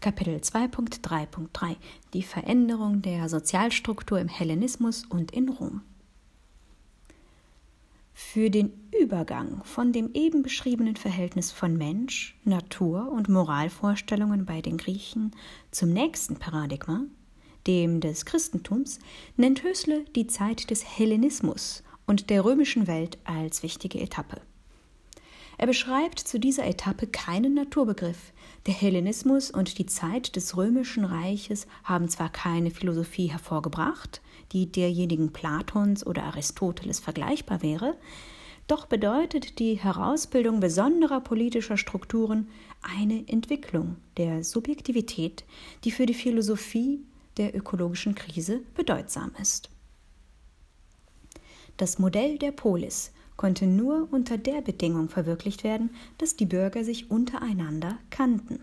Kapitel 2.3.3 Die Veränderung der Sozialstruktur im Hellenismus und in Rom. Für den Übergang von dem eben beschriebenen Verhältnis von Mensch, Natur und Moralvorstellungen bei den Griechen zum nächsten Paradigma, dem des Christentums, nennt Hösle die Zeit des Hellenismus und der römischen Welt als wichtige Etappe. Er beschreibt zu dieser Etappe keinen Naturbegriff. Der Hellenismus und die Zeit des römischen Reiches haben zwar keine Philosophie hervorgebracht, die derjenigen Platons oder Aristoteles vergleichbar wäre, doch bedeutet die Herausbildung besonderer politischer Strukturen eine Entwicklung der Subjektivität, die für die Philosophie der ökologischen Krise bedeutsam ist. Das Modell der Polis konnte nur unter der Bedingung verwirklicht werden, dass die Bürger sich untereinander kannten.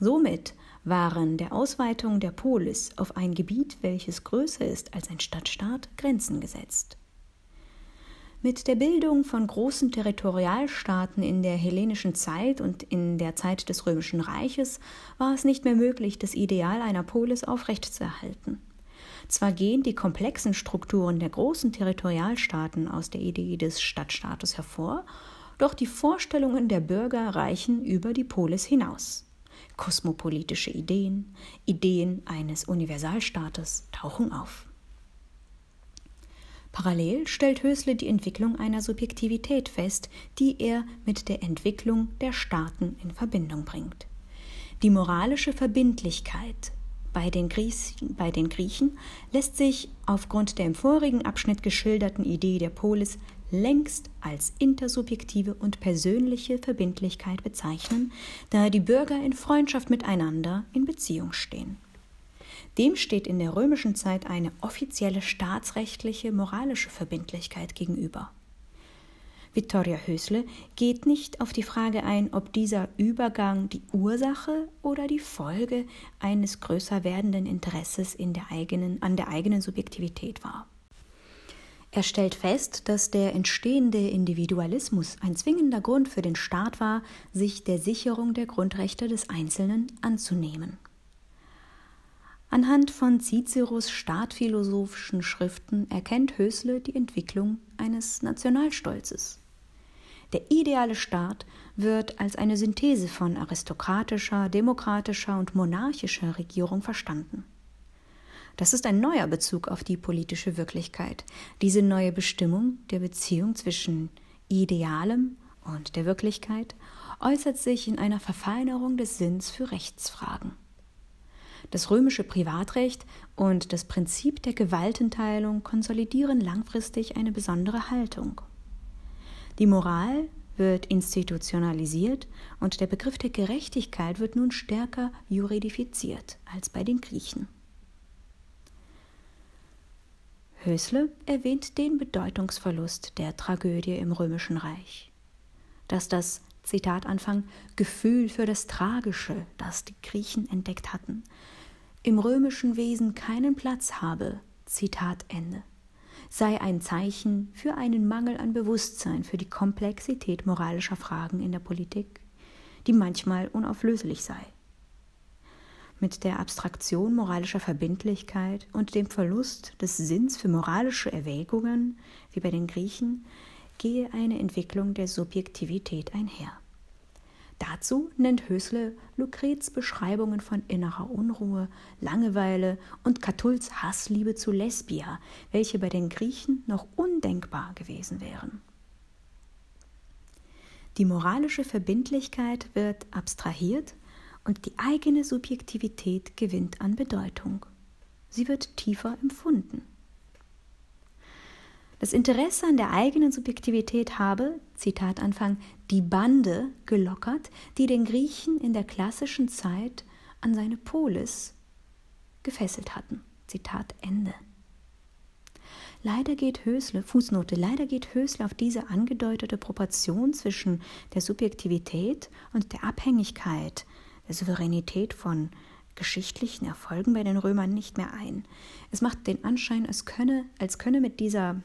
Somit waren der Ausweitung der Polis auf ein Gebiet, welches größer ist als ein Stadtstaat, Grenzen gesetzt. Mit der Bildung von großen Territorialstaaten in der hellenischen Zeit und in der Zeit des Römischen Reiches war es nicht mehr möglich, das Ideal einer Polis aufrechtzuerhalten. Zwar gehen die komplexen Strukturen der großen Territorialstaaten aus der Idee des Stadtstaates hervor, doch die Vorstellungen der Bürger reichen über die Polis hinaus. Kosmopolitische Ideen, Ideen eines Universalstaates tauchen auf. Parallel stellt Hösle die Entwicklung einer Subjektivität fest, die er mit der Entwicklung der Staaten in Verbindung bringt. Die moralische Verbindlichkeit bei den, Griechen, bei den Griechen lässt sich aufgrund der im vorigen Abschnitt geschilderten Idee der Polis längst als intersubjektive und persönliche Verbindlichkeit bezeichnen, da die Bürger in Freundschaft miteinander in Beziehung stehen. Dem steht in der römischen Zeit eine offizielle staatsrechtliche moralische Verbindlichkeit gegenüber. Vittoria Hösle geht nicht auf die Frage ein, ob dieser Übergang die Ursache oder die Folge eines größer werdenden Interesses in der eigenen, an der eigenen Subjektivität war. Er stellt fest, dass der entstehende Individualismus ein zwingender Grund für den Staat war, sich der Sicherung der Grundrechte des Einzelnen anzunehmen. Anhand von Ciceros staatphilosophischen Schriften erkennt Hösle die Entwicklung eines Nationalstolzes. Der ideale Staat wird als eine Synthese von aristokratischer, demokratischer und monarchischer Regierung verstanden. Das ist ein neuer Bezug auf die politische Wirklichkeit. Diese neue Bestimmung der Beziehung zwischen Idealem und der Wirklichkeit äußert sich in einer Verfeinerung des Sinns für Rechtsfragen. Das römische Privatrecht und das Prinzip der Gewaltenteilung konsolidieren langfristig eine besondere Haltung. Die Moral wird institutionalisiert und der Begriff der Gerechtigkeit wird nun stärker juridifiziert als bei den Griechen. Hösle erwähnt den Bedeutungsverlust der Tragödie im römischen Reich. Dass das Zitat Anfang Gefühl für das Tragische, das die Griechen entdeckt hatten, im römischen Wesen keinen Platz habe, Zitat Ende, sei ein Zeichen für einen Mangel an Bewusstsein für die Komplexität moralischer Fragen in der Politik, die manchmal unauflöslich sei. Mit der Abstraktion moralischer Verbindlichkeit und dem Verlust des Sinns für moralische Erwägungen, wie bei den Griechen, gehe eine Entwicklung der Subjektivität einher. Dazu nennt Hösle Lucrets Beschreibungen von innerer Unruhe, Langeweile und Catulls Hassliebe zu Lesbia, welche bei den Griechen noch undenkbar gewesen wären. Die moralische Verbindlichkeit wird abstrahiert und die eigene Subjektivität gewinnt an Bedeutung. Sie wird tiefer empfunden. Das Interesse an der eigenen Subjektivität habe, Zitat Anfang, die Bande gelockert, die den Griechen in der klassischen Zeit an seine Polis gefesselt hatten. Zitat Ende. Leider geht Hösle, Fußnote, leider geht Hösle auf diese angedeutete Proportion zwischen der Subjektivität und der Abhängigkeit, der Souveränität von geschichtlichen Erfolgen bei den Römern nicht mehr ein. Es macht den Anschein, als könne, als könne mit dieser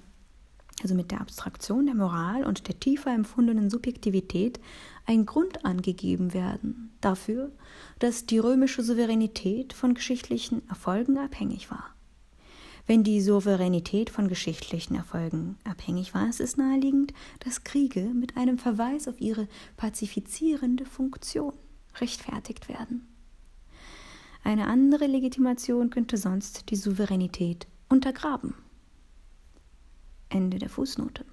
also mit der Abstraktion der Moral und der tiefer empfundenen Subjektivität, ein Grund angegeben werden dafür, dass die römische Souveränität von geschichtlichen Erfolgen abhängig war. Wenn die Souveränität von geschichtlichen Erfolgen abhängig war, ist es naheliegend, dass Kriege mit einem Verweis auf ihre pazifizierende Funktion rechtfertigt werden. Eine andere Legitimation könnte sonst die Souveränität untergraben. Ende der Fußnote.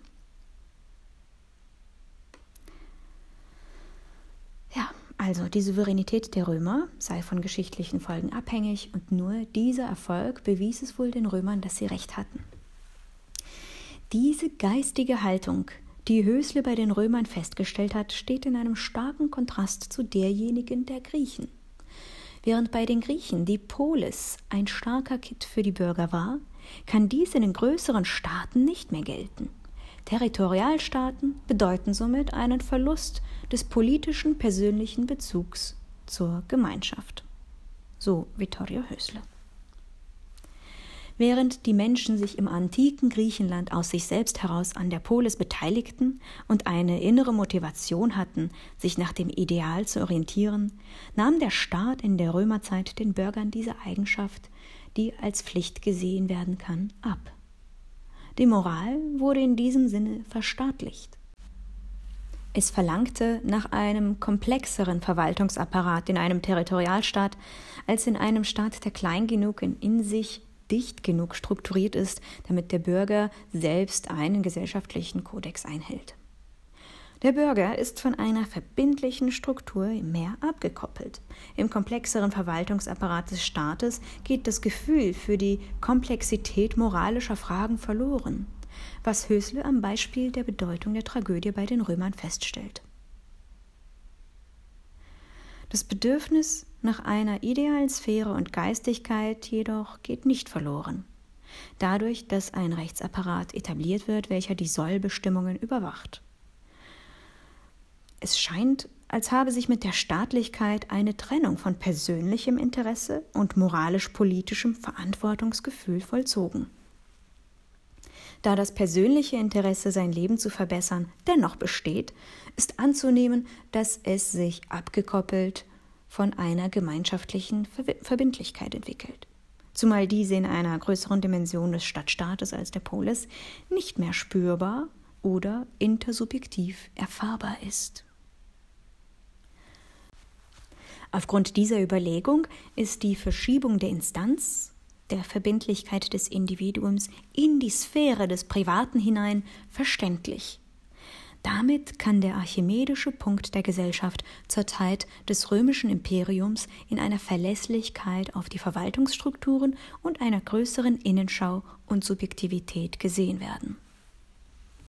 Ja, also die Souveränität der Römer sei von geschichtlichen Folgen abhängig und nur dieser Erfolg bewies es wohl den Römern, dass sie recht hatten. Diese geistige Haltung, die Hösle bei den Römern festgestellt hat, steht in einem starken Kontrast zu derjenigen der Griechen. Während bei den Griechen die Polis ein starker Kitt für die Bürger war, kann dies in den größeren Staaten nicht mehr gelten. Territorialstaaten bedeuten somit einen Verlust des politischen persönlichen Bezugs zur Gemeinschaft. So Vittorio Hösle. Während die Menschen sich im antiken Griechenland aus sich selbst heraus an der Polis beteiligten und eine innere Motivation hatten, sich nach dem Ideal zu orientieren, nahm der Staat in der Römerzeit den Bürgern diese Eigenschaft, die als Pflicht gesehen werden kann, ab. Die Moral wurde in diesem Sinne verstaatlicht. Es verlangte nach einem komplexeren Verwaltungsapparat in einem Territorialstaat als in einem Staat, der klein genug in sich dicht genug strukturiert ist, damit der Bürger selbst einen gesellschaftlichen Kodex einhält. Der Bürger ist von einer verbindlichen Struktur mehr abgekoppelt. Im komplexeren Verwaltungsapparat des Staates geht das Gefühl für die Komplexität moralischer Fragen verloren, was Hösle am Beispiel der Bedeutung der Tragödie bei den Römern feststellt. Das Bedürfnis nach einer idealen Sphäre und Geistigkeit jedoch geht nicht verloren. Dadurch, dass ein Rechtsapparat etabliert wird, welcher die Sollbestimmungen überwacht. Es scheint, als habe sich mit der Staatlichkeit eine Trennung von persönlichem Interesse und moralisch-politischem Verantwortungsgefühl vollzogen. Da das persönliche Interesse, sein Leben zu verbessern, dennoch besteht, ist anzunehmen, dass es sich abgekoppelt von einer gemeinschaftlichen Verbindlichkeit entwickelt. Zumal diese in einer größeren Dimension des Stadtstaates als der Polis nicht mehr spürbar oder intersubjektiv erfahrbar ist. Aufgrund dieser Überlegung ist die Verschiebung der Instanz, der Verbindlichkeit des Individuums in die Sphäre des Privaten hinein verständlich. Damit kann der archimedische Punkt der Gesellschaft zur Zeit des römischen Imperiums in einer Verlässlichkeit auf die Verwaltungsstrukturen und einer größeren Innenschau und Subjektivität gesehen werden